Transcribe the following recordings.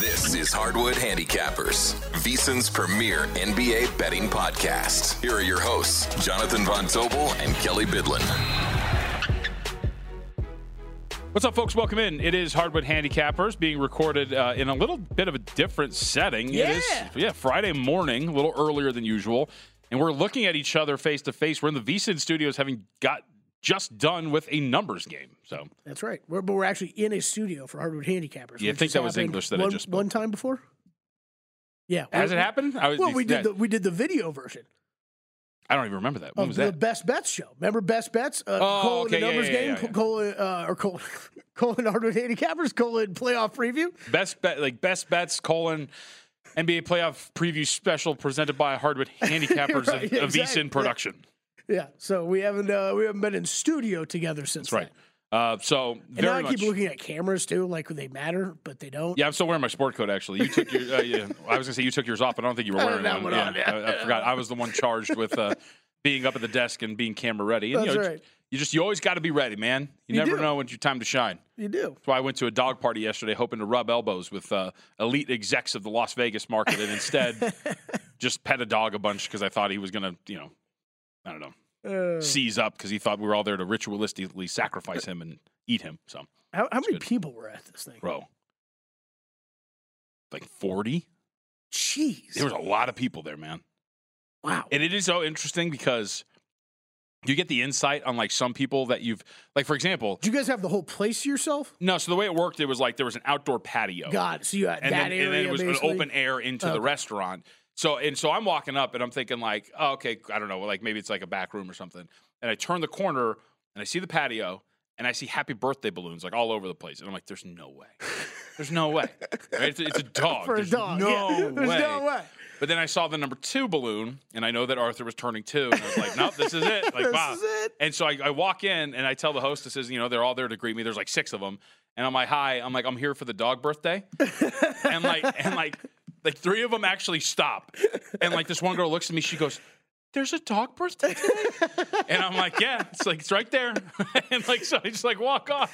This is Hardwood Handicappers, VSIN's premier NBA betting podcast. Here are your hosts, Jonathan Von Tobel and Kelley Bydlon. What's up, folks? Welcome in. It is Hardwood Handicappers being recorded uh, in a little bit of a different setting. Yeah. It is, yeah, Friday morning, a little earlier than usual. And we're looking at each other face to face. We're in the VSIN studios having got just done with a numbers game. So That's right. We're, but we're actually in a studio for Hardwood Handicappers. Yeah, I think that was English that I just spoke. one time before. Yeah, has it happened? I, was, Well, we did the we did the video version I don't even remember that. When was the that? The Best Bets show. Remember Best Bets? Uh, Oh, Cole okay, the yeah, numbers yeah, game, yeah, yeah. Cole uh, or Cole, Cole and Hardwood Handicappers, Colon playoff preview. Best bet, like best bets, colon. NBA playoff preview special presented by Hardwood Handicappers Right, of, of exactly. Production. Yeah, so we haven't uh, we haven't been in studio together since. That's right. Uh, so And now I much. keep looking at cameras too, like they matter, but they don't. Yeah, I'm still wearing my sport coat. Actually, you took your. Uh, yeah, I was gonna say you took yours off, but I don't think you were wearing don't it. know what on, Yeah, yeah. I, I forgot. I was the one charged with uh, being up at the desk and being camera ready. And, That's you know, right. You just you always got to be ready, man. You, You never do. know when it's your time to shine. You do. That's why I went to a dog party yesterday, hoping to rub elbows with uh, elite execs of the Las Vegas market, and instead just pet a dog a bunch because I thought he was gonna, you know, I don't know, Uh, seize up because he thought we were all there to ritualistically sacrifice him and eat him. So, how, how many good. people were at this thing? bro, like forty. Jeez. There was a lot of people there, man. wow. And it is so interesting because you get the insight on like some people that you've like for example do you guys have the whole place to yourself? no so the way it worked it was like there was an outdoor patio God, so you had and, that then, area and then it was basically? an open air into the restaurant so and so i'm walking up and i'm thinking like oh, okay i don't know like maybe it's like a back room or something and i turn the corner and i see the patio and i see happy birthday balloons like all over the place and i'm like there's no way there's no way right? it's, it's a dog for a There's dog. no yeah. way There's no way. but then I saw the number two balloon, and I know that Arthur was turning two, and I was like, "Nope, this is it." Like, This wow. is it. And so I, I walk in, and I tell the hostesses, you know, they're all there to greet me. There's like six of them, and I'm like, "Hi," I'm like, "I'm here for the dog birthday," and like, and like, like three of them actually stop, and like this one girl looks at me, she goes. There's a dog birthday today, and I'm like, yeah, it's like it's right there, and like so I just like walk off.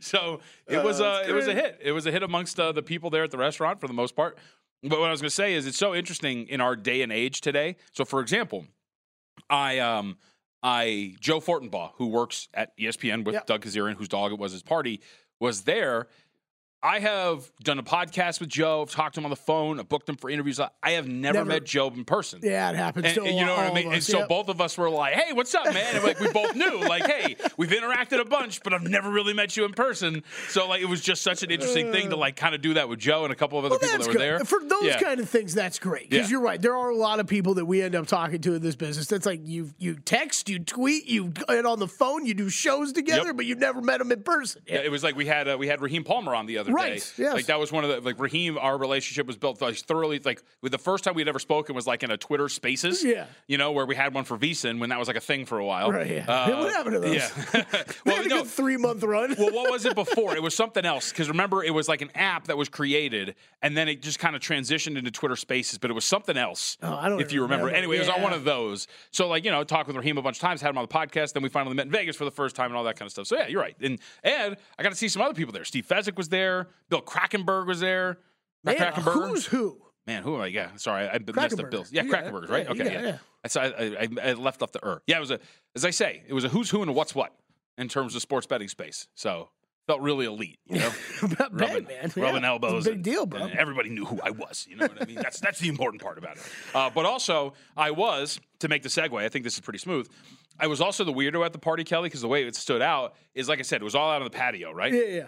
So it was uh, it was a hit. It was a hit amongst uh, the people there at the restaurant for the most part. But what I was going to say is, it's so interesting in our day and age today. So, for example, I um I Joe Fortenbaugh, who works at ESPN with Yep. Doug Kezirian, whose dog it was his party, was there. I have done a podcast with Joe. I've talked to him on the phone. I've booked him for interviews. I have never, Never- met Joe in person. Yeah, it happens And, and you know what I mean? And so yep. both of us were like, "Hey, what's up, man?" And like we both knew, like, "Hey, we've interacted a bunch, but I've never really met you in person." So like, it was just such an interesting thing to like kind of do that with Joe and a couple of other Well, people that were good. there. For those Yeah. kind of things, that's great. Because Yeah. you're right. There are a lot of people that we end up talking to in this business. That's like you you text, you tweet, you get on the phone, you do shows together, Yep. but you've never met them in person. Yeah, it was like we had uh, we had Raheem Palmer on the other Right, day. yes. Like that was one of the like Raheem. Our relationship was built like thoroughly. Like with the first time we'd ever spoken was like in a Twitter Spaces. Yeah. you know where we had one for VSiN when that was like a thing for a while. Right, yeah. Uh, what happened to those? Yeah. We well, had a no. three month run. well, what was it before? It was something else. Because remember, it was like an app that was created, and then it just kind of transitioned into Twitter Spaces. But it was something else. Oh, I don't know. if you remember. remember. Anyway, it was on one of those. So, like you know, talked with Raheem a bunch of times, had him on the podcast. Then we finally met in Vegas for the first time, and all that kind of stuff. So yeah, you're right. And and I got to see some other people there. Steve Fezzik was there. Bill Krakenberg was there. Man, Krakenberg. who's who? man, who am I? Yeah, sorry, I messed up. Bills. Yeah, You Cracker got it. Burgers, right? Yeah, okay, yeah. yeah. That's I, I, I left off the er. Yeah, it was a as I say, it was a who's who and a what's what in terms of sports betting space. So felt really elite, you know. Rubbing, man. rubbing Yeah, elbows. Big and- deal, bro. everybody knew who I was. You know what I mean? That's that's the important part about it. Uh, but also, I was to make the segue. I think this is pretty smooth. I was also the weirdo at the party, Kelley, because the way it stood out is like I said, it was all out on the patio, right? yeah, yeah.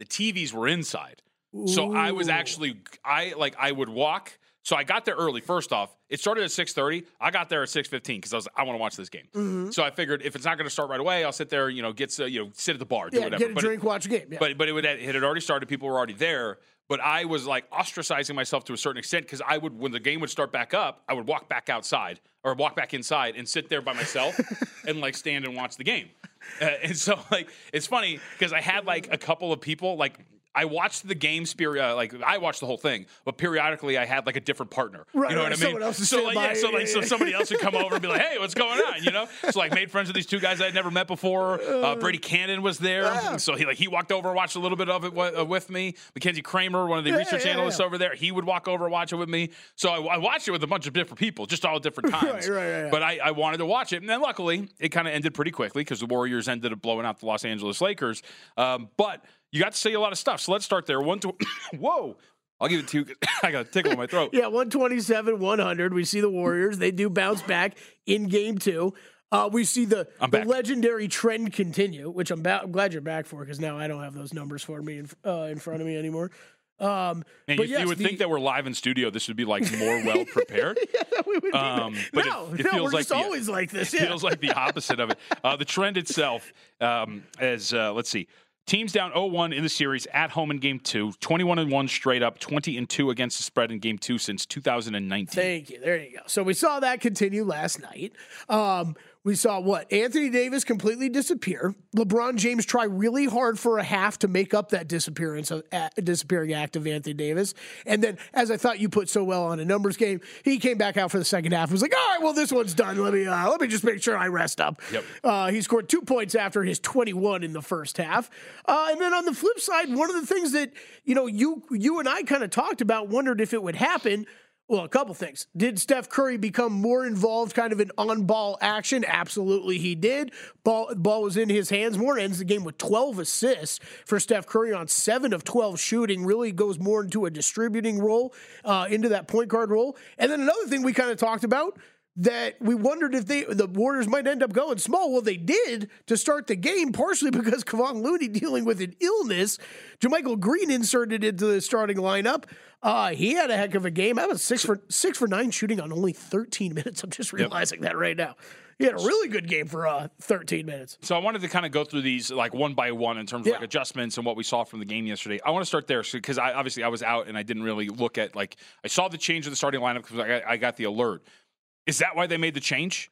The TVs were inside, so I was actually I like I would walk. So I got there early. First off, it started at six thirty. I got there at six fifteen because I was I want to watch this game. Mm-hmm. So I figured if it's not going to start right away, I'll sit there. You know, get uh, you know sit at the bar, do Yeah, whatever. get a But it- drink, watch a game. Yeah. but but it would it had already started. People were already there. But I was like ostracizing myself to a certain extent because I would when the game would start back up, I would walk back outside or walk back inside and sit there by myself and like stand and watch the game. Uh, and so like it's funny because I had like a couple of people like. I watched the game spirit, uh, like I watched the whole thing, but periodically I had like a different partner. Right, you know right, what I mean? else so like, yeah, so like, so somebody else would come over and be like, "Hey, what's going on?" You know? So like, made friends with these two guys I'd never met before. Uh, Brady Kannon was there, so he like he walked over, and watched a little bit of it uh, with me. Mackenzie Kramer, one of the research yeah, analysts yeah. over there, he would walk over, and watch it with me. So I, I watched it with a bunch of different people, just all different times. right, right, right. But I, I wanted to watch it, and then luckily it kind of ended pretty quickly because the Warriors ended up blowing out the Los Angeles Lakers. Um, but you got to see a lot of stuff. So let's start there. One to whoa. I'll give it to you. I got a tickle in my throat. Yeah, 127, 100. We see the Warriors. They do bounce back in game two. Uh, we see the, the legendary trend continue, which I'm, ba- I'm glad you're back for because now I don't have those numbers for me in, uh, in front of me anymore. Um, And but you, yes, you would the- think that we're live in studio. This would be like more well prepared. we would Um, but it- no, it no, feels we're like just the- always like this. It Yeah. feels like the opposite of it. Uh, the trend itself, um, as uh, let's see, teams down 0-1 in the series at home in Game Two, 21 and one straight up, 20 and two against the spread in Game Two since 2019. Thank you. There you go. So we saw that continue last night. Um, we saw what? Anthony Davis completely disappear. LeBron James try really hard for a half to make up that disappearance of uh, disappearing act of Anthony Davis. And then, as I thought you put so well on a numbers game, he came back out for the second half. Was like, all right, well, this one's done. Let me uh, let me just make sure I rest up. Yep. Uh, he scored two points after his 21 in the first half. Uh, and then on the flip side, one of the things that you know you you and I kind of talked about, wondered if it would happen. Well, a couple things. Did Steph Curry become more involved, kind of in on-ball action? Absolutely, he did. Ball, ball was in his hands more. Ends the game with 12 assists for Steph Curry on seven of 12 shooting. Really goes more into a distributing role, uh, into that point guard role. And then another thing we kind of talked about that we wondered if they the Warriors might end up going small. Well, they did to start the game, partially because Kevon Looney dealing with an illness. JaMychal Green inserted into the starting lineup. Uh, he had a heck of a game. I was six for six for nine shooting on only 13 minutes. I'm just realizing that right now. He had a really good game for uh, 13 minutes. So I wanted to kind of go through these like one by one in terms of like adjustments and what we saw from the game yesterday. I want to start there because I obviously I was out and I didn't really look at like I saw the change in the starting lineup because I, I got the alert. Is that why they made the change?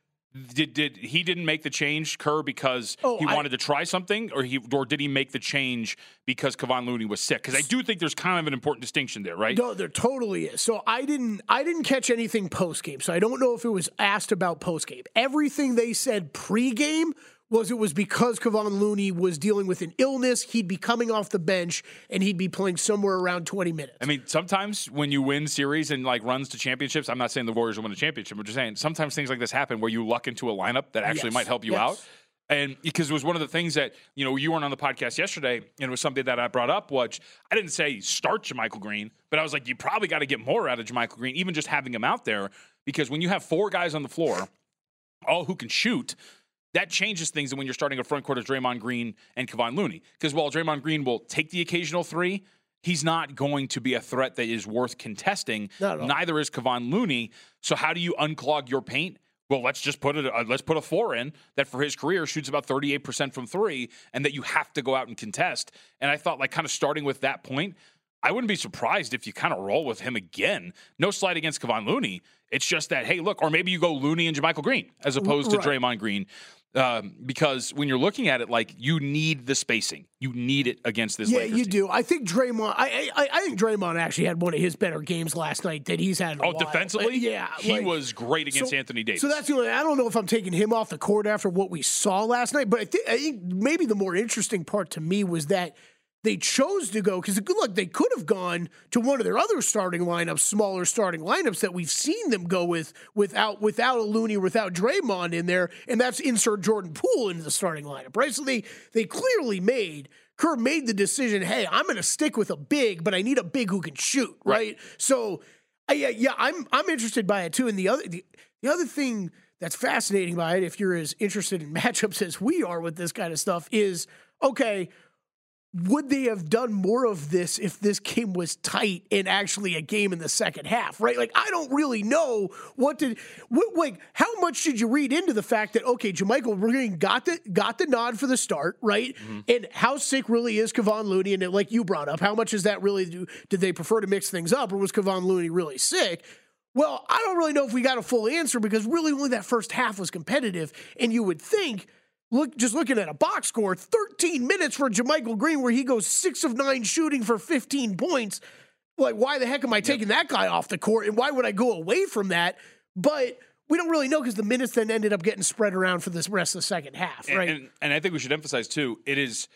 Did did he didn't make the change, Kerr, because Oh, he I- wanted to try something, or he or did he make the change because Kevon Looney was sick? Because I do think there's kind of an important distinction there, right? No, there totally is. So I didn't I didn't catch anything post game. So I don't know if it was asked about post game. Everything they said pre game was it was because Kevon Looney was dealing with an illness. He'd be coming off the bench and he'd be playing somewhere around 20 minutes. I mean, sometimes when you win series and like runs to championships, I'm not saying the Warriors will win a championship. I'm just saying sometimes things like this happen where you luck into a lineup that actually Yes. might help you Yes. out. And because it was one of the things that, you know, you weren't on the podcast yesterday, and it was something that I brought up, which I didn't say start JaMychal Green, but I was like, you probably got to get more out of JaMychal Green, even just having him out there, because when you have four guys on the floor, all who can shoot, that changes things when you're starting a front court of Draymond Green and Kevon Looney. Because while Draymond Green will take the occasional three, he's not going to be a threat that is worth contesting. Not at all. Neither is Kevon Looney. So how do you unclog your paint? Well, let's just put it. Uh, let's put a four in that for his career shoots about 38 percent from three, and that you have to go out and contest. And I thought, like, kind of starting with that point, I wouldn't be surprised if you kind of roll with him again. No slight against Kevon Looney. It's just that, hey, look, or maybe you go Looney and JaMychal Green as opposed to Right. Draymond Green. Um, because when you're looking at it, like you need the spacing, you need it against this. yeah, Lakers you team. do. I think Draymond. I, I I think Draymond actually had one of his better games last night that he's had. Oh, while. defensively, yeah, he like- was great against so- Anthony Davis. So that's the only. I don't know if I'm taking him off the court after what we saw last night, but I think, I think maybe the more interesting part to me was that they chose to go because look, they could have gone to one of their other starting lineups, smaller starting lineups that we've seen them go with without without a Looney, without Draymond in there, and that's insert Jordan Poole into the starting lineup, right? So they they clearly made Kerr made the decision, hey, I'm going to stick with a big, but I need a big who can shoot, right? right. So, uh, yeah, yeah, I'm I'm interested by it too. And the other the, the other thing that's fascinating by it, if you're as interested in matchups as we are with this kind of stuff, is okay would they have done more of this if this game was tight and actually a game in the second half, right? Like, I don't really know what did, what, like, how much did you read into the fact that, okay, JaMychal Green got the, got the nod for the start, right? Mm-hmm. And how sick really is Kevon Looney? And it, like you brought up, how much is that really, do, did they prefer to mix things up or was Kevon Looney really sick? Well, I don't really know if we got a full answer because really only that first half was competitive. And you would think, look just looking at a box score 13 minutes for JaMychal Green where he goes 6 of 9 shooting for 15 points like why the heck am I taking yep. that guy off the court and why would I go away from that but we don't really know because the minutes then ended up getting spread around for the rest of the second half right and, and, and I think we should emphasize too it is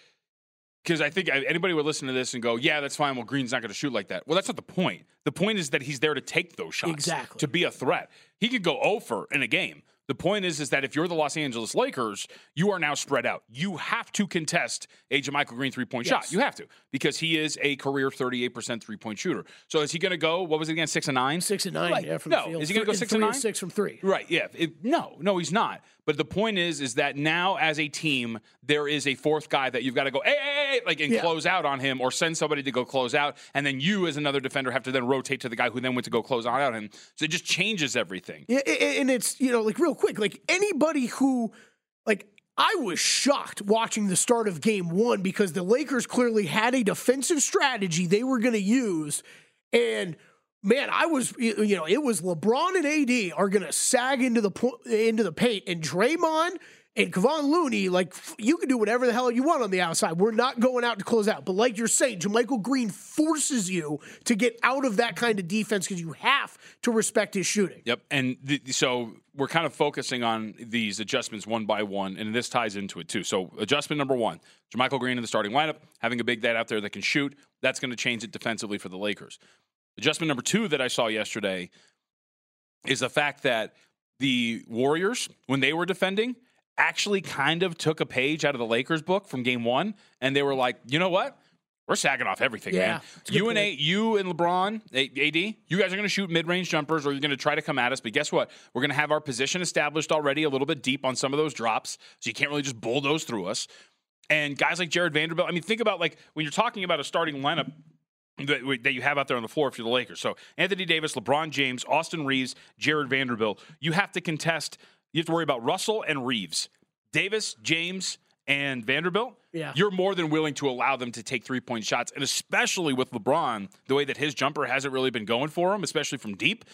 because I think uh, anybody would listen to this and go, "Yeah, that's fine." Well, Green's not going to shoot like that. Well, that's not the point. The point is that he's there to take those shots, exactly, to be a threat. He could go over in a game. The point is, is that if you're the Los Angeles Lakers, you are now spread out. You have to contest a JaMychal Green three point yes. shot. You have to because he is a career 38% three point shooter. So is he going to go? What was it again? Six and nine. Six and nine. Yeah, from no, the field. is he going to go six and nine? Six from three. Right. Yeah. It, no, no, he's not. But the point is, is that now as a team, there is a fourth guy that you've got to go, hey, hey, hey, like and yeah. close out on him, or send somebody to go close out, and then you as another defender have to then rotate to the guy who then went to go close out on him. So it just changes everything. Yeah, and it's you know like real quick, like anybody who like I was shocked watching the start of game one because the Lakers clearly had a defensive strategy they were going to use. And man, I was, you know, it was LeBron and AD are to sag into the into the paint, and Draymond and Kevon Looney, like you can do whatever the hell you want on the outside. We're not going out to close out. But like you're saying, JaMychal Green forces you to get out of that kind of defense because you have to respect his shooting. Yep. And th- so we're kind of focusing on these adjustments one by one, and this ties into it too. So adjustment number one, JaMychal Green in the starting lineup, having a big dad out there that can shoot. That's going to change it defensively for the Lakers. Adjustment number two that I saw yesterday is the fact that the Warriors, when they were defending, actually kind of took a page out of the Lakers book from game one, and they were like, you know what? We're sagging off everything, yeah, man. You and a, you and LeBron, AD, you guys are going to shoot mid-range jumpers, or you're going to try to come at us. But guess what? We're going to have our position established already, a little bit deep on some of those drops, so you can't really just bulldoze through us. And guys like Jared Vanderbilt, I mean, think about like when you're talking about a starting lineup that you have out there on the floor if you're the Lakers. So Anthony Davis, LeBron James, Austin Reaves, Jared Vanderbilt. You have to contest. You have to worry about Russell and Reaves, Davis, James, and Vanderbilt. Yeah. You're more than willing to allow them to take three point shots, and especially with LeBron, the way that his jumper hasn't really been going for him, especially from deep.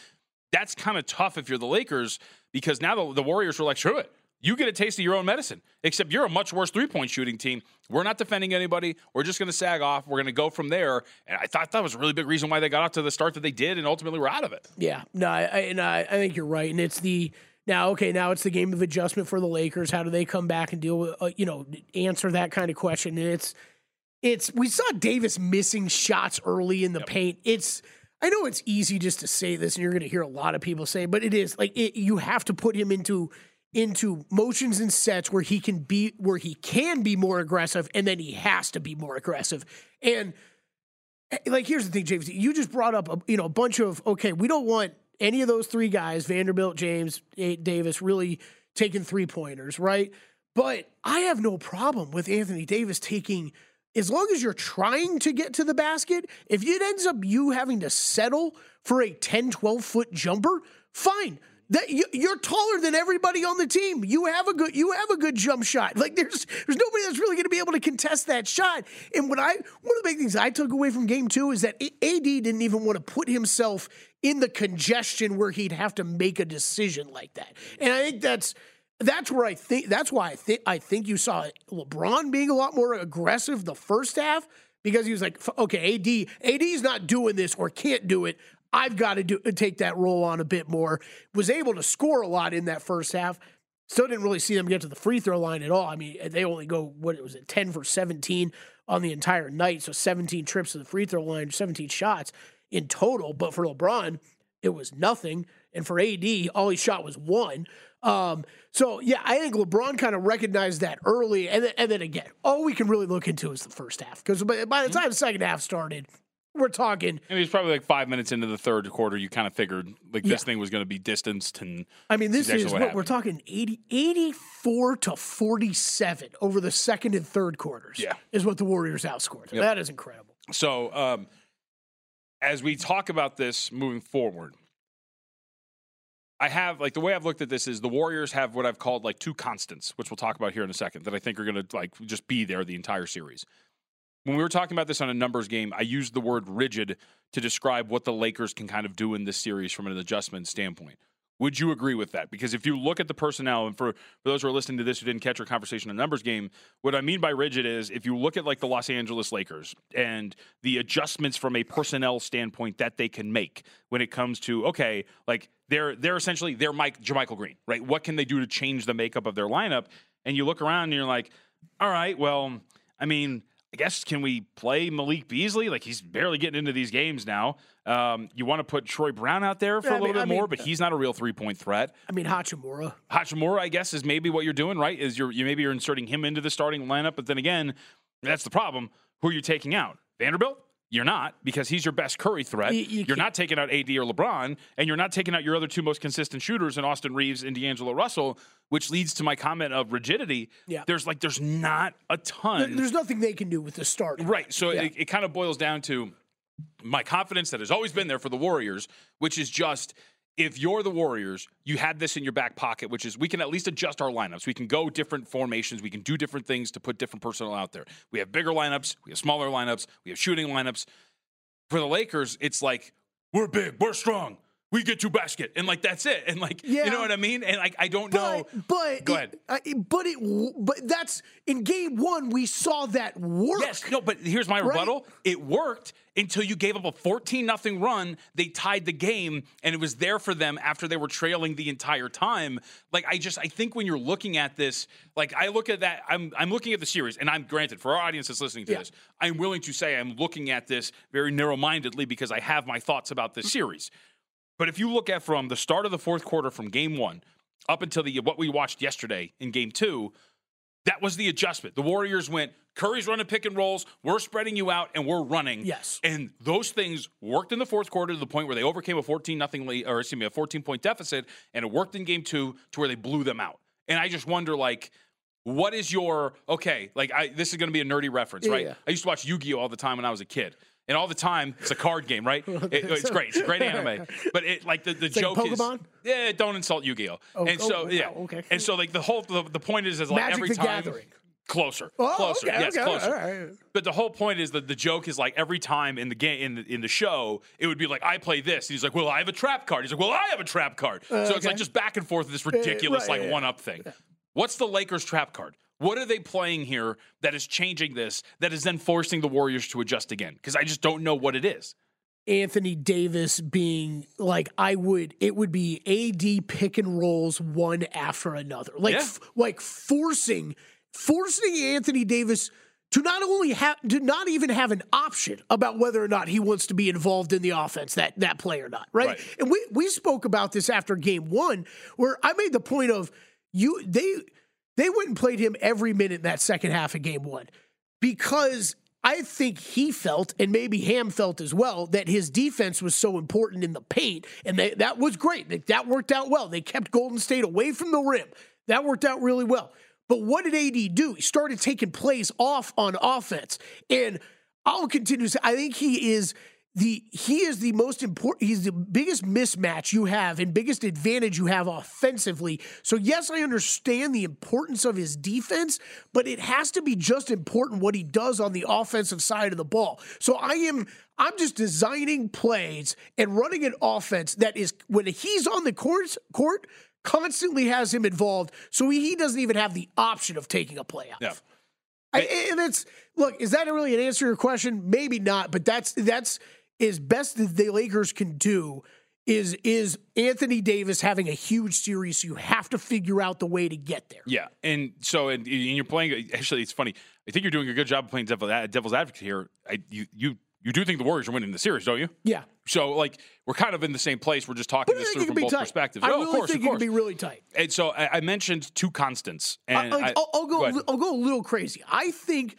That's kind of tough if you're the Lakers because now the, the Warriors are like, screw it. You get a taste of your own medicine, except you're a much worse three point shooting team. We're not defending anybody. We're just going to sag off. We're going to go from there. And I thought that was a really big reason why they got out to the start that they did and ultimately were out of it. Yeah. No, I, and I, I think you're right. And it's the. Now, okay, now it's the game of adjustment for the Lakers. How do they come back and deal with, uh, you know, answer that kind of question? And it's, it's, we saw Davis missing shots early in the yep. paint. It's, I know it's easy just to say this, and you're going to hear a lot of people say, but it is like it, you have to put him into into motions and sets where he can be where he can be more aggressive and then he has to be more aggressive. And eh, like here's the thing James you just brought up a, you know a bunch of okay we don't want any of those three guys Vanderbilt James Davis really taking three pointers right? But I have no problem with Anthony Davis taking as long as you're trying to get to the basket if it ends up you having to settle for a 10 12 foot jumper fine that you, are taller than everybody on the team. You have a good you have a good jump shot. Like there's there's nobody that's really going to be able to contest that shot. And what I one of the big things I took away from game 2 is that AD didn't even want to put himself in the congestion where he'd have to make a decision like that. And I think that's that's where I think that's why I think I think you saw LeBron being a lot more aggressive the first half because he was like, okay, AD AD's not doing this or can't do it. I've got to do, take that role on a bit more. Was able to score a lot in that first half. Still didn't really see them get to the free throw line at all. I mean, they only go what was it, ten for seventeen on the entire night. So 17 trips to the free throw line, 17 shots in total. But for LeBron, it was nothing. And for AD, all he shot was one. Um, so yeah, I think LeBron kind of recognized that early, and then, and then again, all we can really look into is the first half because by, by the time the second half started, we're talking. I mean, it's probably like five minutes into the third quarter. You kind of figured like Yeah. this thing was going to be distanced, and I mean, this is what, what we're talking 80, 84 to 47 over the second and third quarters. Yeah. Is what the Warriors outscored. Yep. That is incredible. So, um, as we talk about this moving forward, I have like the way I've looked at this is the Warriors have what I've called like two constants, which we'll talk about here in a second, that I think are going to like just be there the entire series. When we were talking about this on a numbers game, I used the word rigid to describe what the Lakers can kind of do in this series from an adjustment standpoint. Would you agree with that? Because if you look at the personnel, and for, for those who are listening to this who didn't catch our conversation on numbers game, what I mean by rigid is if you look at like the Los Angeles Lakers and the adjustments from a personnel standpoint that they can make when it comes to okay, like they're they're essentially they're Mike JaMychal Green, right? What can they do to change the makeup of their lineup? And you look around and you're like, all right, well, I mean, I guess can we play Malik Beasley? Like he's barely getting into these games now. Um, you want to put Troy Brown out there for Yeah, a I little mean- bit I more, mean- but he's not a real three point threat. I mean, Hachimura. Hachimura, I guess, is maybe what you're doing, right? Is you're you maybe you're inserting him into the starting lineup, but then again, that's the problem. Who are you taking out? Vanderbilt? You're not because he's your best Curry threat. You- you are can't- taking out AD or LeBron, and you're not taking out your other two most consistent shooters in Austin Reaves and D'Angelo Russell, which leads to my comment of rigidity. Yeah. There's like there's not a ton. There's nothing they can do with the start. Right. So Yeah. it, it kind of boils down to my confidence that has always been there for the Warriors, which is just if you're the Warriors, you had this in your back pocket, which is we can at least adjust our lineups. We can go different formations. We can do different things to put different personnel out there. We have bigger lineups. We have smaller lineups. We have shooting lineups. For the Lakers, it's like we're big, we're strong. We get you basket, and like that's it. And like Yeah. you know what I mean. And like I don't know. But, but Go it- ahead. But it, but that's in game one. We saw that work. Yes, no, but here's my Right? rebuttal. It worked until you gave up a 14 nothing run. They tied the game, and it was there for them after they were trailing the entire time. Like I just, I think when you're looking at this, like I look at that, I'm I'm looking at the series, and I'm granted for our audience that's listening to Yeah. this, I'm willing to say I'm looking at this very narrow mindedly because I have my thoughts about this mm-hmm. series. But if you look at from the start of the fourth quarter, from game one up until the what we watched yesterday in game two, that was the adjustment. The Warriors went, Curry's running pick and rolls, we're spreading you out, and we're running. Yes. And those things worked in the fourth quarter to the point where they overcame a 14 nothing lead, or excuse me, a 14 point deficit, and it worked in game two to where they blew them out. And I just wonder, like, what is your okay? Like, I this is going to be a nerdy reference, right? Yeah. I used to watch Yu Gi Oh all the time when I was a kid. And all the time, it's a card game, right? It- it's great. It's a great anime. But it like the, the like joke Pokemon? is, yeah, don't insult Yu-Gi-Oh. Oh, and oh, so wow, yeah, okay. and so like the whole the, the point is is like Magic every time Gathering. closer, Oh, closer, okay, yes, okay, closer. right. But the whole point is that the joke is like every time in the game in the, in the show, it would be like I play this, and he's like, well, I have a trap card. He's like, well, I have a trap card. so it's like just back and forth this ridiculous right, like yeah, yeah. one up thing. What's the Lakers trap card? What are they playing here that is changing this? That is then forcing the Warriors to adjust again? Because I just don't know what it is. Anthony Davis being like I would it would be AD pick and rolls one after another. Like Yeah. f- like forcing forcing Anthony Davis to not only have to not even have an option about whether or not he wants to be involved in the offense that that play or not, right? Right. And we we spoke about this after game 1 where I made the point of you they they and played him every minute in that second half of game 1 because I think he felt, and maybe Ham felt as well, that his defense was so important in the paint, and they, that was great. That worked out well. They kept Golden State away from the rim. That worked out really well. But what did AD do? He started taking plays off on offense, and I'll continue to say I think he is the he is the most important. He's the biggest mismatch you have and biggest advantage you have offensively. So yes, I understand the importance of his defense, but it has to be just important what he does on the offensive side of the ball. So I am I'm just designing plays and running an offense that is when he's on the court court constantly has him involved. So he, he doesn't even have the option of taking a play out. Yeah. I, and it's look, is that really an answer to your question? Maybe not, but that's that's as best as the Lakers can do is is Anthony Davis having a huge series. So you have to figure out the way to get there. Yeah, and so and, and you're playing. Actually, it's funny. I think you're doing a good job of playing devil, uh, devil's advocate here. I, you you you do think the Warriors are winning the series, don't you? Yeah. So like we're kind of in the same place. We're just talking But this through from both tight. perspectives. I oh, really of course, think it could be really tight. and so I, I mentioned two constants, uh, and I, will I'll go. go. I'll go a little crazy. I think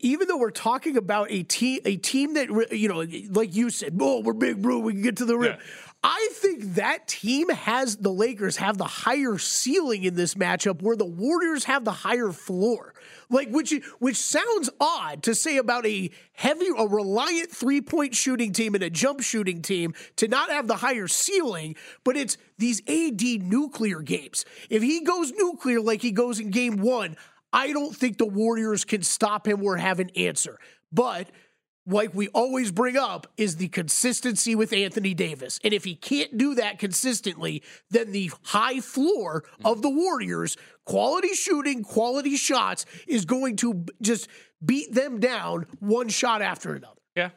even though we're talking about a team, a team that you know, like you said, oh, we're big, bro. We can get to the rim. Yeah. I think that team has the Lakers have the higher ceiling in this matchup, where the Warriors have the higher floor. Like which which sounds odd to say about a heavy, a reliant three point shooting team and a jump shooting team to not have the higher ceiling, but it's these AD nuclear games. If he goes nuclear like he goes in game one, I don't think the Warriors can stop him or have an answer. But like we always bring up, is the consistency with Anthony Davis. And if he can't do that consistently, then the high floor of the Warriors, quality shooting, quality shots, is going to just beat them down one shot after another. Yeah.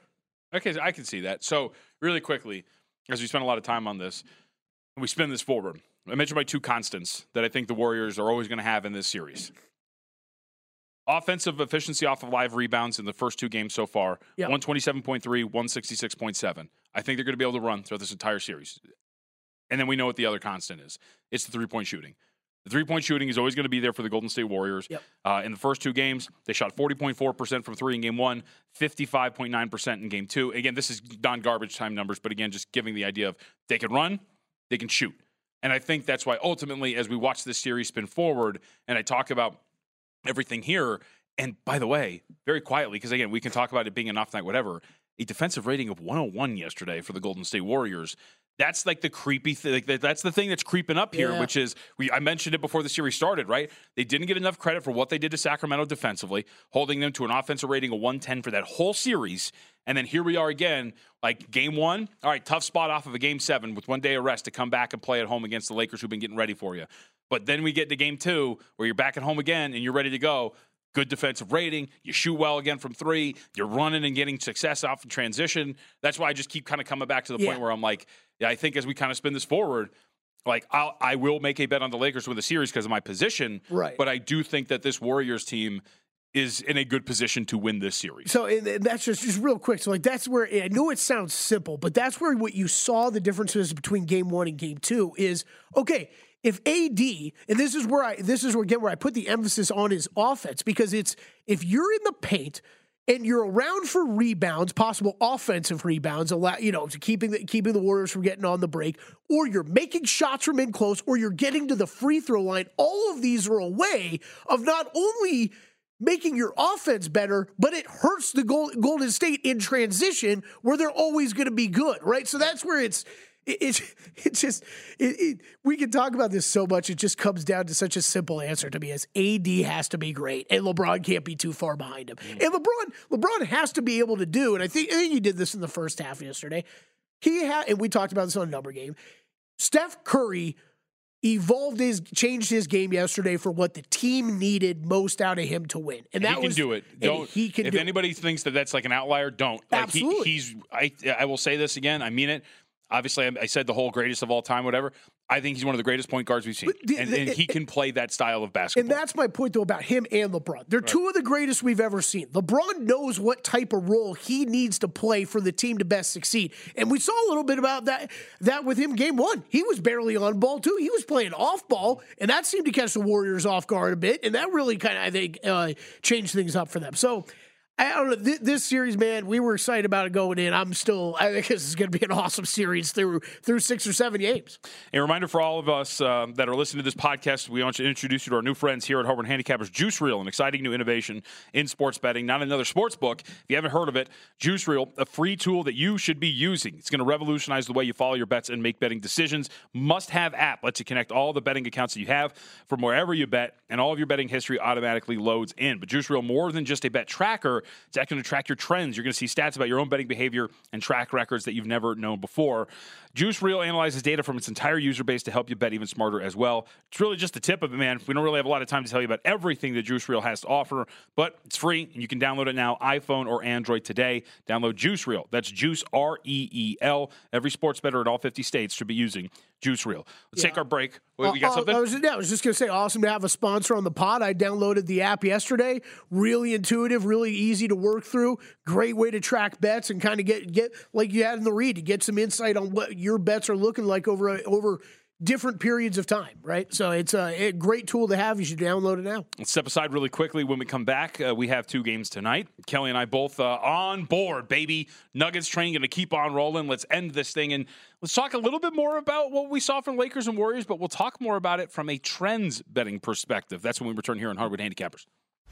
Okay, I can see that. So, really quickly, as we spend a lot of time on this, we spin this forward, I mentioned my two constants that I think the Warriors are always going to have in this series. Offensive efficiency off of live rebounds in the first two games so far Yeah. 127.3, 166.7. I think they're going to be able to run throughout this entire series. And then we know what the other constant is it's the three point shooting. The three point shooting is always going to be there for the Golden State Warriors. Yep. Uh, in the first two games, they shot 40.4% from three in game one, 55.9% in game two. Again, this is non garbage time numbers, but again, just giving the idea of they can run, they can shoot. And I think that's why ultimately, as we watch this series spin forward and I talk about everything here, and by the way, very quietly, because again, we can talk about it being an off night, whatever, a defensive rating of 101 yesterday for the Golden State Warriors. That's like the creepy thing. Like that's the thing that's creeping up here, Yeah. which is we. I mentioned it before the series started. Right? They didn't get enough credit for what they did to Sacramento defensively, holding them to an offensive rating of 110 for that whole series. And then here we are again, like game one. All right, tough spot off of a game seven with one day of rest to come back and play at home against the Lakers, who've been getting ready for you. But then we get to game two, where you're back at home again and you're ready to go. Good defensive rating. You shoot well again from three. You're running and getting success off in transition. That's why I just keep kind of coming back to the Yeah. point where I'm like, yeah, I think as we kind of spin this forward, like I'll, I will make a bet on the Lakers with the series because of my position. Right. But I do think that this Warriors team is in a good position to win this series. So that's just just real quick. So like that's where I know it sounds simple, but that's where what you saw the differences between game one and game two is okay. If AD and this is where I this is where again where I put the emphasis on his offense because it's if you're in the paint and you're around for rebounds, possible offensive rebounds, allow you know to keeping the keeping the Warriors from getting on the break, or you're making shots from in close, or you're getting to the free throw line. All of these are a way of not only making your offense better, but it hurts the Golden State in transition where they're always going to be good, right? So that's where it's. It- It's it's just it, it, we can talk about this so much. It just comes down to such a simple answer to me: as AD has to be great, and LeBron can't be too far behind him. Mm. And LeBron LeBron has to be able to do, and I think I think he did this in the first half yesterday. He had, and we talked about this on a number game. Steph Curry evolved his changed his game yesterday for what the team needed most out of him to win, and he that can was do it. Don't. he can if do it. anybody thinks that that's like an outlier, don't. Like Absolutely. He, he's. I. I will say this again. I mean it. Obviously, I, I said the whole greatest of all time. Whatever. I think he's one of the greatest point guards we've seen, the- and, and he can play that style of basketball. And that's my point, though, about him and LeBron. They're two of the greatest we've ever seen. LeBron knows what type of role he needs to play for the team to best succeed. And we saw a little bit about that that with him game one. He was barely on ball, too. He was playing off ball, and that seemed to catch the Warriors off guard a bit. And that really kind of, I think, uh, changed things up for them. So, I don't know. This, this series, man, we were excited about it going in. I'm still, I think this is going to be an awesome series through through six or seven games. A reminder for all of us um, that are listening to this podcast, we want to introduce you to our new friends here at Hardwood Handicappers, Juice Reel, an exciting new innovation in sports betting. Not another sports book. If you haven't heard of it, Juice Reel, a free tool that you should be using. It's going to revolutionize the way you follow your bets and make betting decisions. Must have app lets you connect all the betting accounts that you have from wherever you bet, and all of your betting history automatically loads in. But Juice Reel, more than just a bet tracker, It's actually going to track your trends. You're going to see stats about your own betting behavior and track records that you've never known before. Juice Reel analyzes data from its entire user base to help you bet even smarter as well. It's really just the tip of it, man. We don't really have a lot of time to tell you about everything that Juice Reel has to offer, but it's free and you can download it now, iPhone or Android today. Download Juice Reel. That's Juice R E E L. Every sports better in all 50 states should be using Juice Reel. Let's take our break. Wait, we got uh, something? I was, yeah, I was just going to say, awesome to have a sponsor on the pod. I downloaded the app yesterday. Really intuitive, really easy to work through. Great way to track bets and kind of get get like you had in the read to get some insight on what your bets are looking like over over different periods of time. Right, so it's a, great tool to have. You should download it now. Let's step aside really quickly. When we come back, uh, we have two games tonight. Kelley and I both uh, on board, baby. Nuggets train going to keep on rolling. Let's end this thing and let's talk a little bit more about what we saw from Lakers and Warriors, but we'll talk more about it from a trends betting perspective. That's when we return here on Hardwood Handicappers.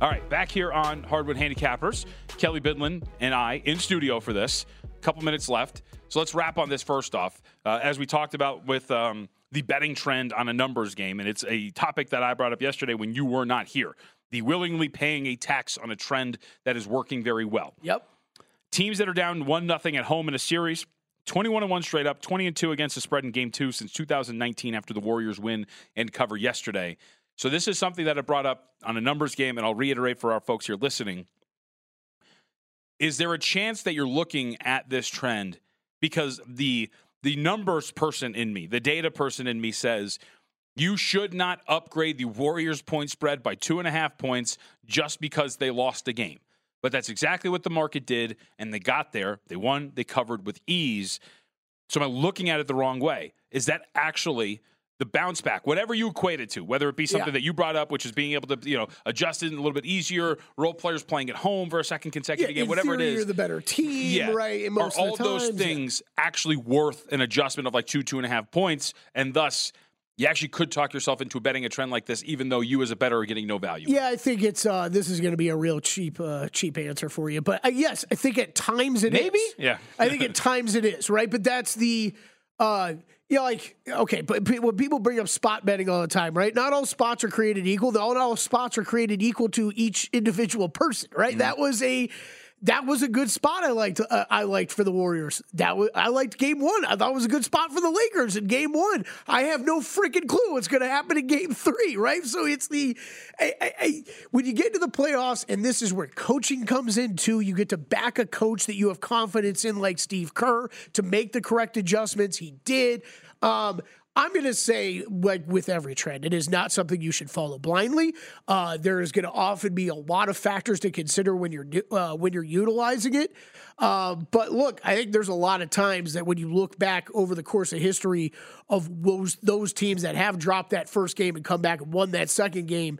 All right, back here on Hardwood Handicappers, Kelley Bydlon and I in studio for this. A couple minutes left. So let's wrap on this first off. Uh, as we talked about with um, the betting trend on a numbers game, and it's a topic that I brought up yesterday when you were not here. The willingly paying a tax on a trend that is working very well. Yep. Teams that are down 1 nothing at home in a series, 21 and 1 straight up, 20 and 2 against the spread in game 2 since 2019 after the Warriors win and cover yesterday. So this is something that I brought up on a numbers game and I'll reiterate for our folks here listening. Is there a chance that you're looking at this trend because the the numbers person in me, the data person in me says you should not upgrade the Warriors point spread by two and a half points just because they lost a game. But that's exactly what the market did, and they got there. They won, they covered with ease. So am I looking at it the wrong way? Is that actually the bounce back, whatever you equate it to, whether it be something Yeah. that you brought up, which is being able to, you know, adjust it a little bit easier, role players playing at home for a second consecutive game, whatever it is. You're the better team, yeah. right? Are most of all the those times, yeah. things actually worth an adjustment of like two, two and a half points, and thus you actually could talk yourself into betting a trend like this, even though you as a better are getting no value. Yeah, I think it's uh, this is going to be a real cheap uh, cheap answer for you, but uh, yes, I think at times it Maybe? Yeah. I think at times it is right, but that's the know, like okay, but when people bring up spot betting all the time, right? Not all spots are created equal. Not all spots are created equal to each individual person, right? Mm-hmm. That was a that was a good spot. I liked. Uh, I liked for the Warriors. That was I liked Game One. I thought it was a good spot for the Lakers in Game One. I have no freaking clue what's going to happen in Game Three, right? So it's the I, I, I, when you get to the playoffs, and this is where coaching comes in too. You get to back a coach that you have confidence in, like Steve Kerr, to make the correct adjustments. He did. Um, I'm going to say, like with every trend, it is not something you should follow blindly. Uh, there is going to often be a lot of factors to consider when you're uh, when you're utilizing it. Uh, but look, I think there's a lot of times that when you look back over the course of history of those those teams that have dropped that first game and come back and won that second game,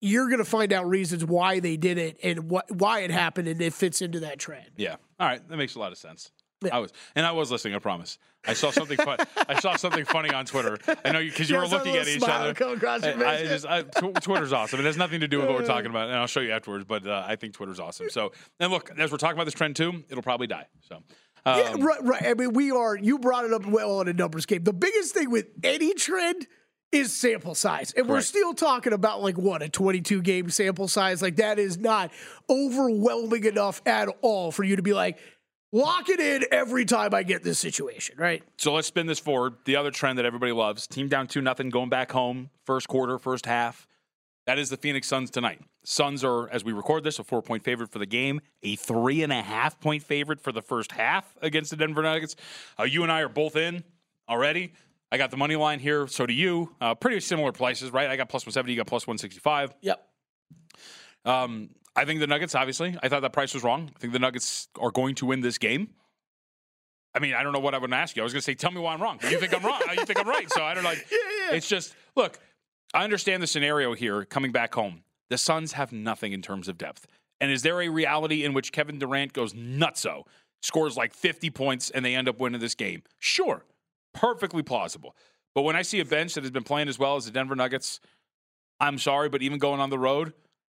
you're going to find out reasons why they did it and what why it happened and it fits into that trend. Yeah. All right. That makes a lot of sense. I was, and I was listening. I promise. I saw something fun. I saw something funny on Twitter. I know you because you Yeah, were I saw a looking at each other. come across your I, I just, I, tw- Twitter's awesome. It has nothing to do with what we're talking about, and I'll show you afterwards. But uh, I think Twitter's awesome. So, and look, as we're talking about this trend too, it'll probably die. So, um, Yeah, right, right. I mean, we are. You brought it up well on a numbers game. The biggest thing with any trend is sample size, and we're still talking about like what a 22 game sample size. Like that is not overwhelming enough at all for you to be like lock it in every time I get this situation, right? So let's spin this forward. The other trend that everybody loves: team down two nothing, going back home, first quarter, first half. That is the Phoenix Suns tonight. Suns are, as we record this, a four point favorite for the game, a three and a half point favorite for the first half against the Denver Nuggets. Uh, you and I are both in already. I got the money line here. So do you. Uh, pretty similar prices, right? I got plus 170, you got plus 165. Yep. Um, I think the Nuggets, obviously, I thought that price was wrong. I think the Nuggets are going to win this game. I mean, I don't know what I would ask you. I was going to say, tell me why I'm wrong. You think I'm wrong. You think I'm right. So I don't like. yeah. It's just look. I understand the scenario here. Coming back home, the Suns have nothing in terms of depth. And is there a reality in which Kevin Durant goes nutso, scores like 50 points, and they end up winning this game? Sure, perfectly plausible. But when I see a bench that has been playing as well as the Denver Nuggets, I'm sorry, but even going on the road,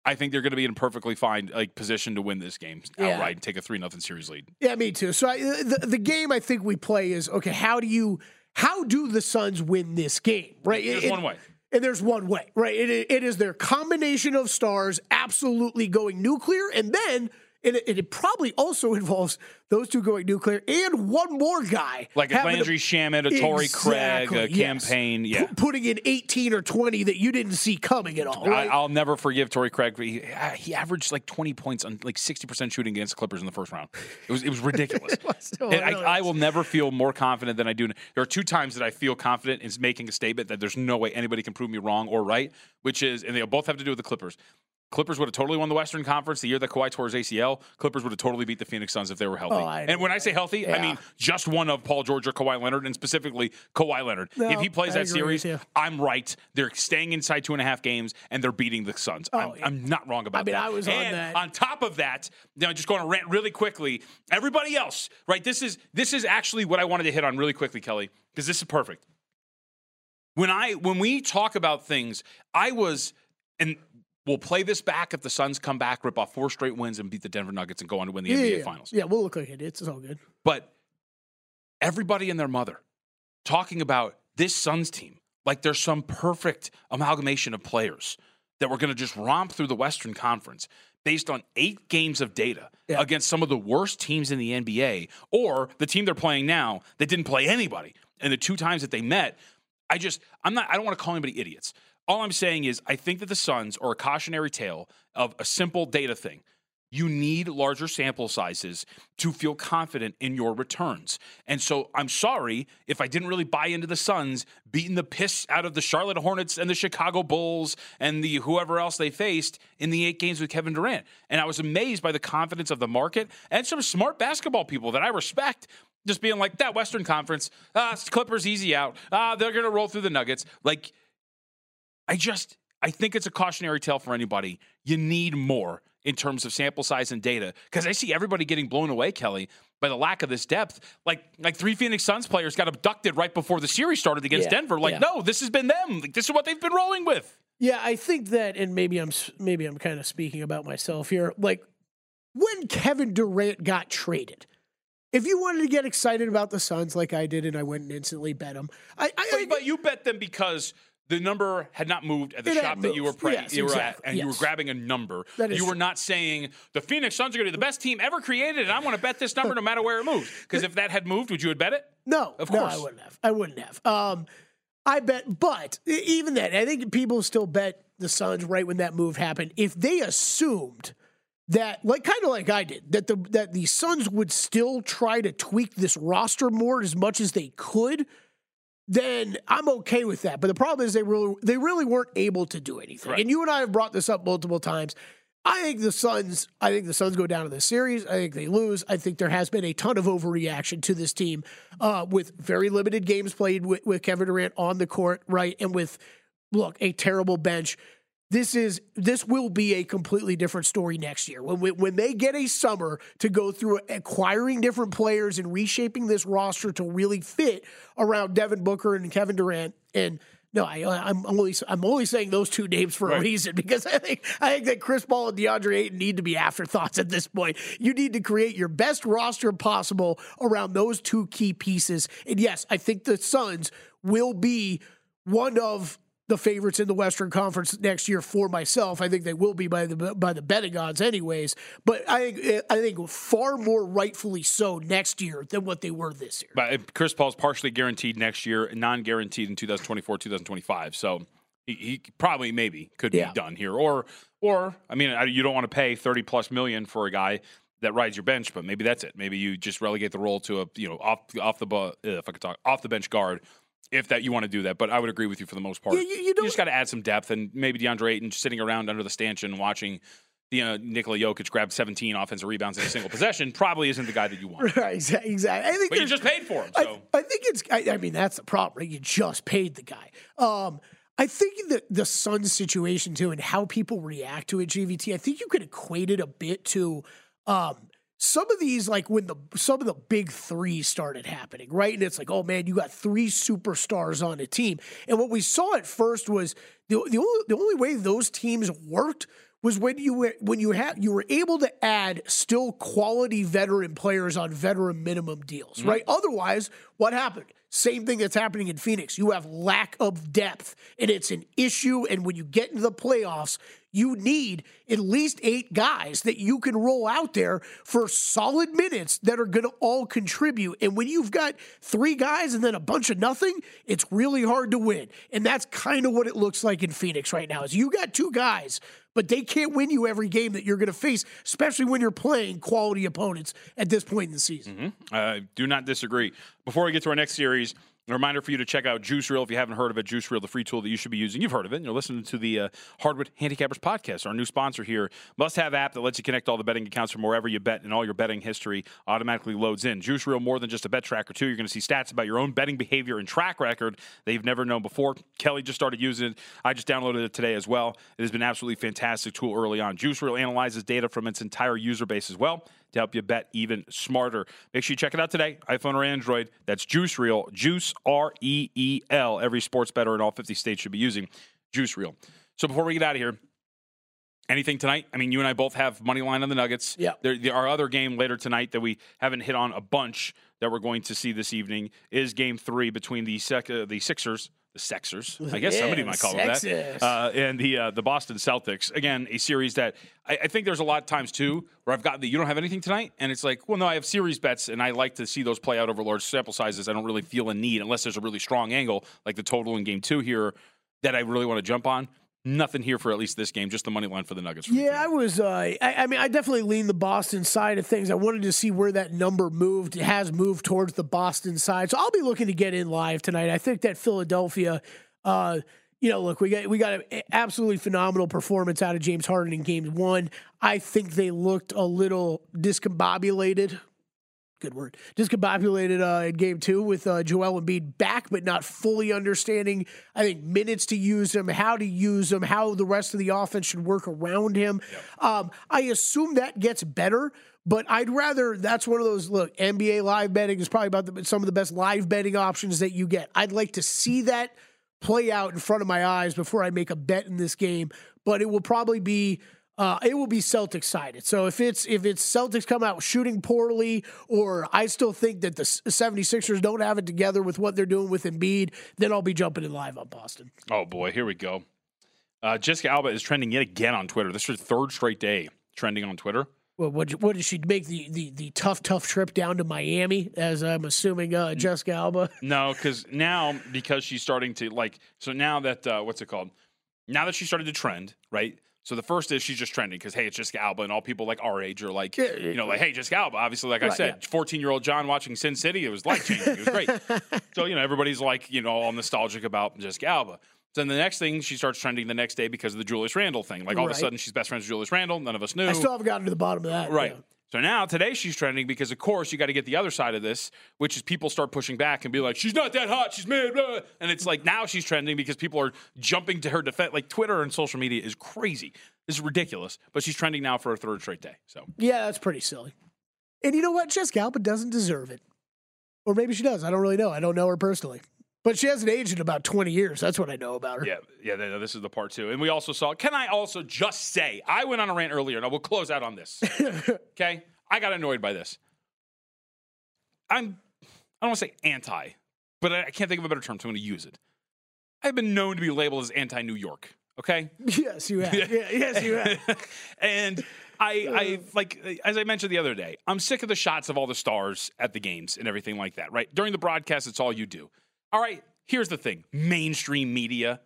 I think they're going to be in perfectly fine like position to win this game Yeah. outright and take a three nothing series lead. Yeah, me too. So I, uh, the the game I think we play is okay. How do you how do the Suns win this game? Right. There's It- one way. And there's one way, right? It, it is their combination of stars absolutely going nuclear, and then and it, it probably also involves those two going nuclear and one more guy, Like a Landry Shamet, a Torrey Craig, a yes. Cam Payne. Yeah. Pu- putting in 18 or 20 that you didn't see coming at all. Right? I, I'll never forgive Torrey Craig. He, uh, he averaged like 20 points on like 60% shooting against the Clippers in the first round. It was it was ridiculous. was so And I, I will never feel more confident than I do. There are two times that I feel confident in making a statement that there's no way anybody can prove me wrong or right, which is, and they both have to do with the Clippers. Clippers would have totally won the Western Conference the year that Kawhi tore his ACL. Clippers would have totally beat the Phoenix Suns if they were healthy. Oh, and when I say healthy, I mean just one of Paul George or Kawhi Leonard, and specifically Kawhi Leonard. No, if he plays I that series. I'm right. They're staying inside two and a half games, and they're beating the Suns. Oh, I'm, Oh, yeah. I'm not wrong about I mean, that. I was on and that. On top of that, now just going to rant really quickly. Everybody else, right? This is this is actually what I wanted to hit on really quickly, Kelley, because this is perfect. When I when we talk about things, I was and we'll play this back if the Suns come back, rip off four straight wins, and beat the Denver Nuggets and go on to win the yeah, NBA yeah. Finals. Yeah, we'll look like idiots. It's all good. But everybody and their mother talking about this Suns team like there's some perfect amalgamation of players that we're going to just romp through the Western Conference based on eight games of data Yeah. against some of the worst teams in the NBA or the team they're playing now that didn't play anybody. And the two times that they met, I just, I'm not, I don't want to call anybody idiots. All I'm saying is, I think that the Suns are a cautionary tale of a simple data thing. You need larger sample sizes to feel confident in your returns. And so I'm sorry if I didn't really buy into the Suns beating the piss out of the Charlotte Hornets and the Chicago Bulls and the whoever else they faced in the eight games with Kevin Durant. And I was amazed by the confidence of the market and some smart basketball people that I respect. Just being like that Western Conference, ah, Clippers easy out. Ah, they're gonna roll through the Nuggets. Like I just I think it's a cautionary tale for anybody. You need more in terms of sample size and data because I see everybody getting blown away, Kelley, by the lack of this depth. Like like three Phoenix Suns players got abducted right before the series started against Yeah, Denver. Like yeah. no, this has been them. Like, this is what they've been rolling with. Yeah, I think that, and maybe I'm maybe I'm kind of speaking about myself here. Like when Kevin Durant got traded, if you wanted to get excited about the Suns like I did, and I went and instantly bet them, I, I, I But, but you bet them because the number had not moved at the It shop that you were pre- Yes, you were exactly. at, and you were grabbing a number. That is you were true. not saying the Phoenix Suns are going to be the best team ever created, and I want to bet this number no matter where it moves. Because if that had moved, would you have bet it? No, Of no, course. I wouldn't have. I wouldn't have. Um, I bet, but even then, I think people still bet the Suns right when that move happened. If they assumed that, like kind of like I did, that the that the Suns would still try to tweak this roster more as much as they could, then I'm okay with that. But the problem is they really they really weren't able to do anything. Right. And you and I have brought this up multiple times. I think the Suns. I think the Suns go down to this series. I think they lose. I think there has been a ton of overreaction to this team, uh, with very limited games played with, with Kevin Durant on the court, right, and with look a terrible bench. This is this will be a completely different story next year when we, when they get a summer to go through acquiring different players and reshaping this roster to really fit around Devin Booker and Kevin Durant and no, I, I'm only I'm only saying those two names for right. a reason because I think I think that Chris Paul and DeAndre Ayton need to be afterthoughts at this point. You need to create your best roster possible around those two key pieces. And yes, I think the Suns will be one of the favorites in the Western Conference next year for myself. I think they will be by the by the betting odds, anyways. But I think I think far more rightfully so next year than what they were this year. But Chris Paul's partially guaranteed next year, non-guaranteed in 2024, 2025. So he, he probably maybe could yeah. be done here, or or I mean, you don't want to pay 30 plus million for a guy that rides your bench, but maybe that's it. Maybe you just relegate the role to a you know off off the uh, if I could talk off the bench guard if that you want to do that. But I would agree with you for the most part. Yeah, you, you, you just got to add some depth, and maybe DeAndre Ayton sitting around under the stanchion watching. You know, Nikola Jokic grabbed 17 offensive rebounds in a single possession. Probably isn't the guy that you want. Right, exactly. I think but you just paid for him. So I, I think it's. I, I, mean, that's the problem. Right? You just paid the guy. Um, I think the the Suns situation too, and how people react to it, JVT. I think you could equate it a bit to um, some of these like when the some of the big three started happening right? And it's like oh man you got three superstars on a team. And what we saw at first was the, the only the only way those teams worked was when you were when you had you were able to add still quality veteran players on veteran minimum deals mm-hmm. right? Otherwise what happened same thing that's happening in Phoenix. You have lack of depth, and it's an issue. And when you get into the playoffs, you need at least eight guys that you can roll out there for solid minutes that are going to all contribute. And when you've got three guys and then a bunch of nothing, it's really hard to win. And that's kind of what it looks like in Phoenix right now. Is you got two guys but they can't win you every game that you're going to face, especially when you're playing quality opponents at this point in the season. Mm-hmm. Do not disagree. Before we get to our next series, a reminder for you to check out Juice Reel if you haven't heard of it. Juice Reel, the free tool that you should be using. You've heard of it. You're listening to the uh, Hardwood Handicappers podcast, our new sponsor here. Must have app that lets you connect all the betting accounts from wherever you bet, and all your betting history automatically loads in. Juice Reel, more than just a bet tracker, too. You're going to see stats about your own betting behavior and track record that you've never known before. Kelley just started using it. I just downloaded it today as well. It has been absolutely fantastic tool early on. Juice Reel analyzes data from its entire user base as well to help you bet even smarter. Make sure you check it out today, iPhone or Android. That's Juice Reel, Juice R E E L. Every sports bettor in all 50 states should be using Juice Reel. So before we get out of here, anything tonight? I mean, you and I both have money line on the Nuggets. Yeah. There, there, our other game later tonight that we haven't hit on a bunch that we're going to see this evening is Game Three between the sec- uh, the Sixers the Sexers. I guess yeah, somebody might call them that. Uh, and the uh, the Boston Celtics. Again, a series that I, I, think there's a lot of times too where I've got that you don't have anything tonight, and it's like, well, no, I have series bets, and I like to see those play out over large sample sizes. I don't really feel a need unless there's a really strong angle like the total in Game Two here that I really want to jump on nothing here for at least this game, just the money line for the Nuggets. For yeah, I was. Uh, I, I, mean, I definitely lean the Boston side of things. I wanted to see where that number moved. It has moved towards the Boston side, so I'll be looking to get in live tonight. I think that Philadelphia uh, you know, look, we got we got an absolutely phenomenal performance out of James Harden in Game One. I think they looked a little discombobulated. Good word, discombobulated uh, in Game Two with uh, Joel Embiid back, but not fully understanding. I think minutes to use him, how to use him, how the rest of the offense should work around him. Yep. Um, I assume that gets better. But I'd rather that's one of those look NBA live betting is probably about the, some of the best live betting options that you get. I'd like to see that play out in front of my eyes before I make a bet in this game. But it will probably be uh, it will be Celtics sided. So if it's if it's Celtics come out shooting poorly, or I still think that the 76ers don't have it together with what they're doing with Embiid, then I'll be jumping in live on Boston. Oh boy, here we go. Uh, Jessica Alba is trending yet again on Twitter. This is her third straight day trending on Twitter. Well, what, what did she make the, the, the tough, tough trip down to Miami, as I'm assuming uh, Jessica Alba? No, because now, because she's starting to, like, so now that, uh, what's it called? Now that she started to trend, right? So the first is she's just trending because, hey, it's Jessica Alba, and all people like our age are like, yeah, you know, like, hey, Jessica Alba. Obviously, like right, I said, fourteen-year-old John watching Sin City, it was life changing. It was great. so, you know, everybody's like, you know, all nostalgic about Jessica Alba. Then the next thing, she starts trending the next day because of the Julius Randle thing. Like all right. of a sudden, she's best friends with Julius Randle. None of us knew. I still haven't gotten to the bottom of that. Right. Yeah. So now today she's trending because of course you got to get the other side of this, which is people start pushing back and be like, she's not that hot, she's mad, blah. and it's like now she's trending because people are jumping to her defense. Like Twitter and social media is crazy. This is ridiculous, but she's trending now for a third straight day. So Yeah, that's pretty silly. And you know what? Jessica Alba doesn't deserve it. Or maybe she does. I don't really know. I don't know her personally. But she hasn't aged in about 20 years. That's what I know about her. yeah, yeah, no, this is the part two, and we also saw. Can I also just say I went on a rant earlier, and I will close out on this. okay, I got annoyed by this. I'm I don't want to say anti, but I I can't think of a better term, so I'm going to use it. I've been known to be labeled as anti New York. Okay, Yes, you have. Yeah, yes, you have. and I, I like as I mentioned the other day, I'm sick of the shots of all the stars at the games and everything like that. Right during the broadcast, it's all you do. All right, here's the thing: mainstream media.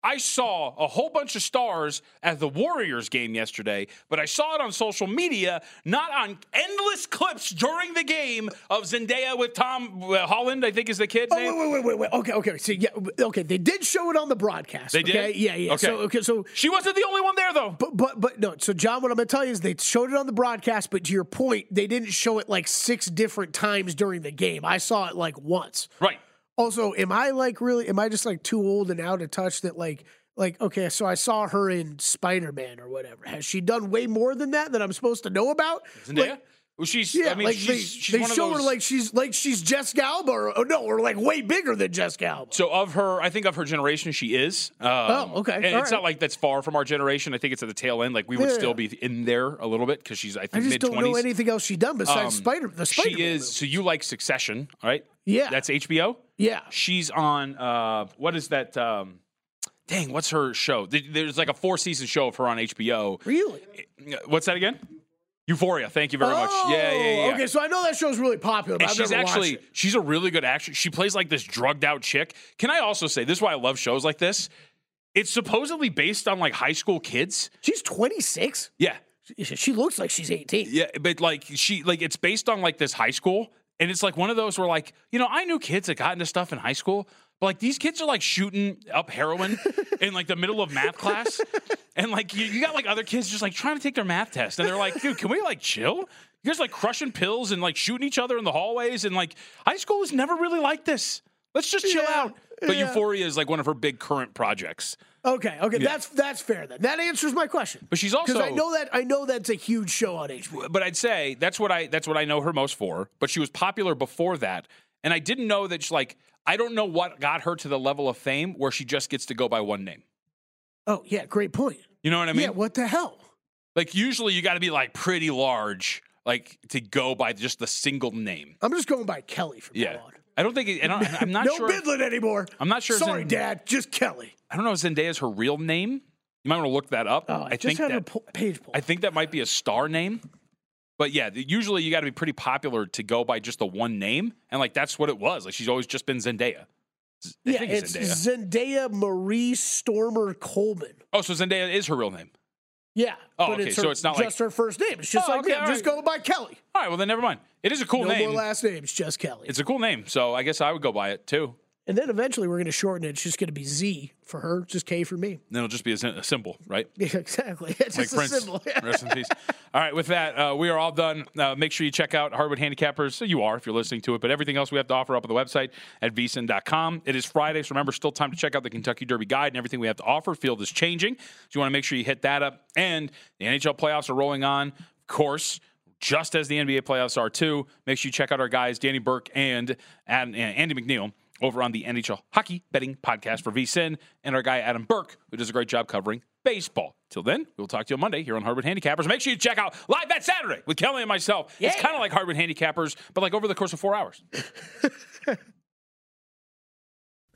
I saw a whole bunch of stars at the Warriors game yesterday, but I saw it on social media, not on endless clips during the game of Zendaya with Tom uh, Holland, I think is the kid's Oh, name. wait, wait, wait, wait, wait. Okay, okay. So, yeah, okay. They did show it on the broadcast. They did? Yeah, yeah. Okay. So, okay, so She wasn't the only one there, though. But but but no. So John, what I'm gonna tell you is they showed it on the broadcast, but to your point, they didn't show it like six different times during the game. I saw it like once. right. Also, am I like really? Am I just like too old and out of touch that like like okay? So I saw her in Spider Man or whatever. Has she done way more than that that I'm supposed to know about? Zendaya? Like, well, she's, yeah, I mean, like she's, they, she's they one show of those, her like she's like she's Jessica Alba or, or no, or like way bigger than Jessica Alba. So of her, I think of her generation, she is. Um, Oh, okay. And All it's right. not like that's far from our generation. I think it's at the tail end. Like we would Yeah. still be in there a little bit because she's I I think just mid don't know anything else she's done besides Um, Spider. The Spider. She is. So you like Succession, right? Yeah. That's HBO. Yeah. She's on. Uh, what is that? Um, dang, what's her show? There's like a four season show of her on HBO. Really? What's that again? Euphoria. Thank you very much. Yeah, yeah, yeah. Oh, Okay, so I know that show's really popular. But she's actually she's a really good actress. She plays like this drugged out chick. Can I also say this is why I love shows like this? It's supposedly based on like high school kids. She's 26. Yeah. She looks like she's 18. Yeah, but like she like it's based on like this high school and it's like one of those where like, you know, I knew kids that got into stuff in high school, but like these kids are like shooting up heroin in like the middle of math class. And like you, you got like other kids just like trying to take their math test and they're like, dude, can we like chill? You guys like crushing pills and like shooting each other in the hallways and like high school was never really like this. Let's just chill Yeah, out. But yeah. Euphoria is like one of her big current projects. Okay, okay, that's that's fair then. That answers my question. But she's also because I know that I know that's a huge show on HBO. but I'd say that's what I that's what I know her most for. But she was popular before that, and I didn't know that. She, like I don't know what got her to the level of fame where she just gets to go by one name. Oh yeah, great point. You know what I mean? yeah, what the hell? Like usually you got to be like pretty large, like to go by just the single name. I'm just going by Kelley from Yeah, now on. I don't think. It, I don't, I'm not no sure. Bydlon anymore. I'm not sure Sorry, Dad. Just Kelley. I don't know if Zendaya's her real name. You might want to look that up. Oh, I, I just think had her that po- page pulled. I think that might be a star name. But yeah, usually you got to be pretty popular to go by just the one name, and like that's what it was. Like she's always just been Zendaya. I yeah, think it's Zendaya. Zendaya Maree Stoermer Coleman. Oh, so Zendaya is her real name. Yeah. Oh, okay, it's so it's not like- just her first name. It's just Oh, like okay, yeah, all just go by Kelley. All right, well then never mind. It is a cool no name. more last names, just Kelley. It's a cool name, so I guess I would go by it too. and then eventually we're going to shorten it. It's just going to be Z for her, just K for me. Then it'll just be a, symbol, right? Yeah, exactly. It's Like just Prince. a symbol. Rest in peace. All right, with that, uh, we are all done. Uh, make sure you check out Hardwood Handicappers. You are if you're listening to it, but everything else we have to offer up on the website at vsin.com. It is Friday, so remember, still time to check out the Kentucky Derby guide and everything we have to offer. Field is changing, so you want to make sure you hit that up. And the NHL playoffs are rolling on, of course. Just as the NBA playoffs are too, make sure you check out our guys Danny Burke and, and, and Andy McNeil over on the NHL Hockey Betting Podcast for VSIN, and our guy Adam Burke, who does a great job covering baseball. Till then, we'll talk to you on Monday here on Hardwood Handicappers. Make sure you check out Live Bet Saturday with Kelley and myself. It's kind of like Hardwood Handicappers, but like over the course of four hours.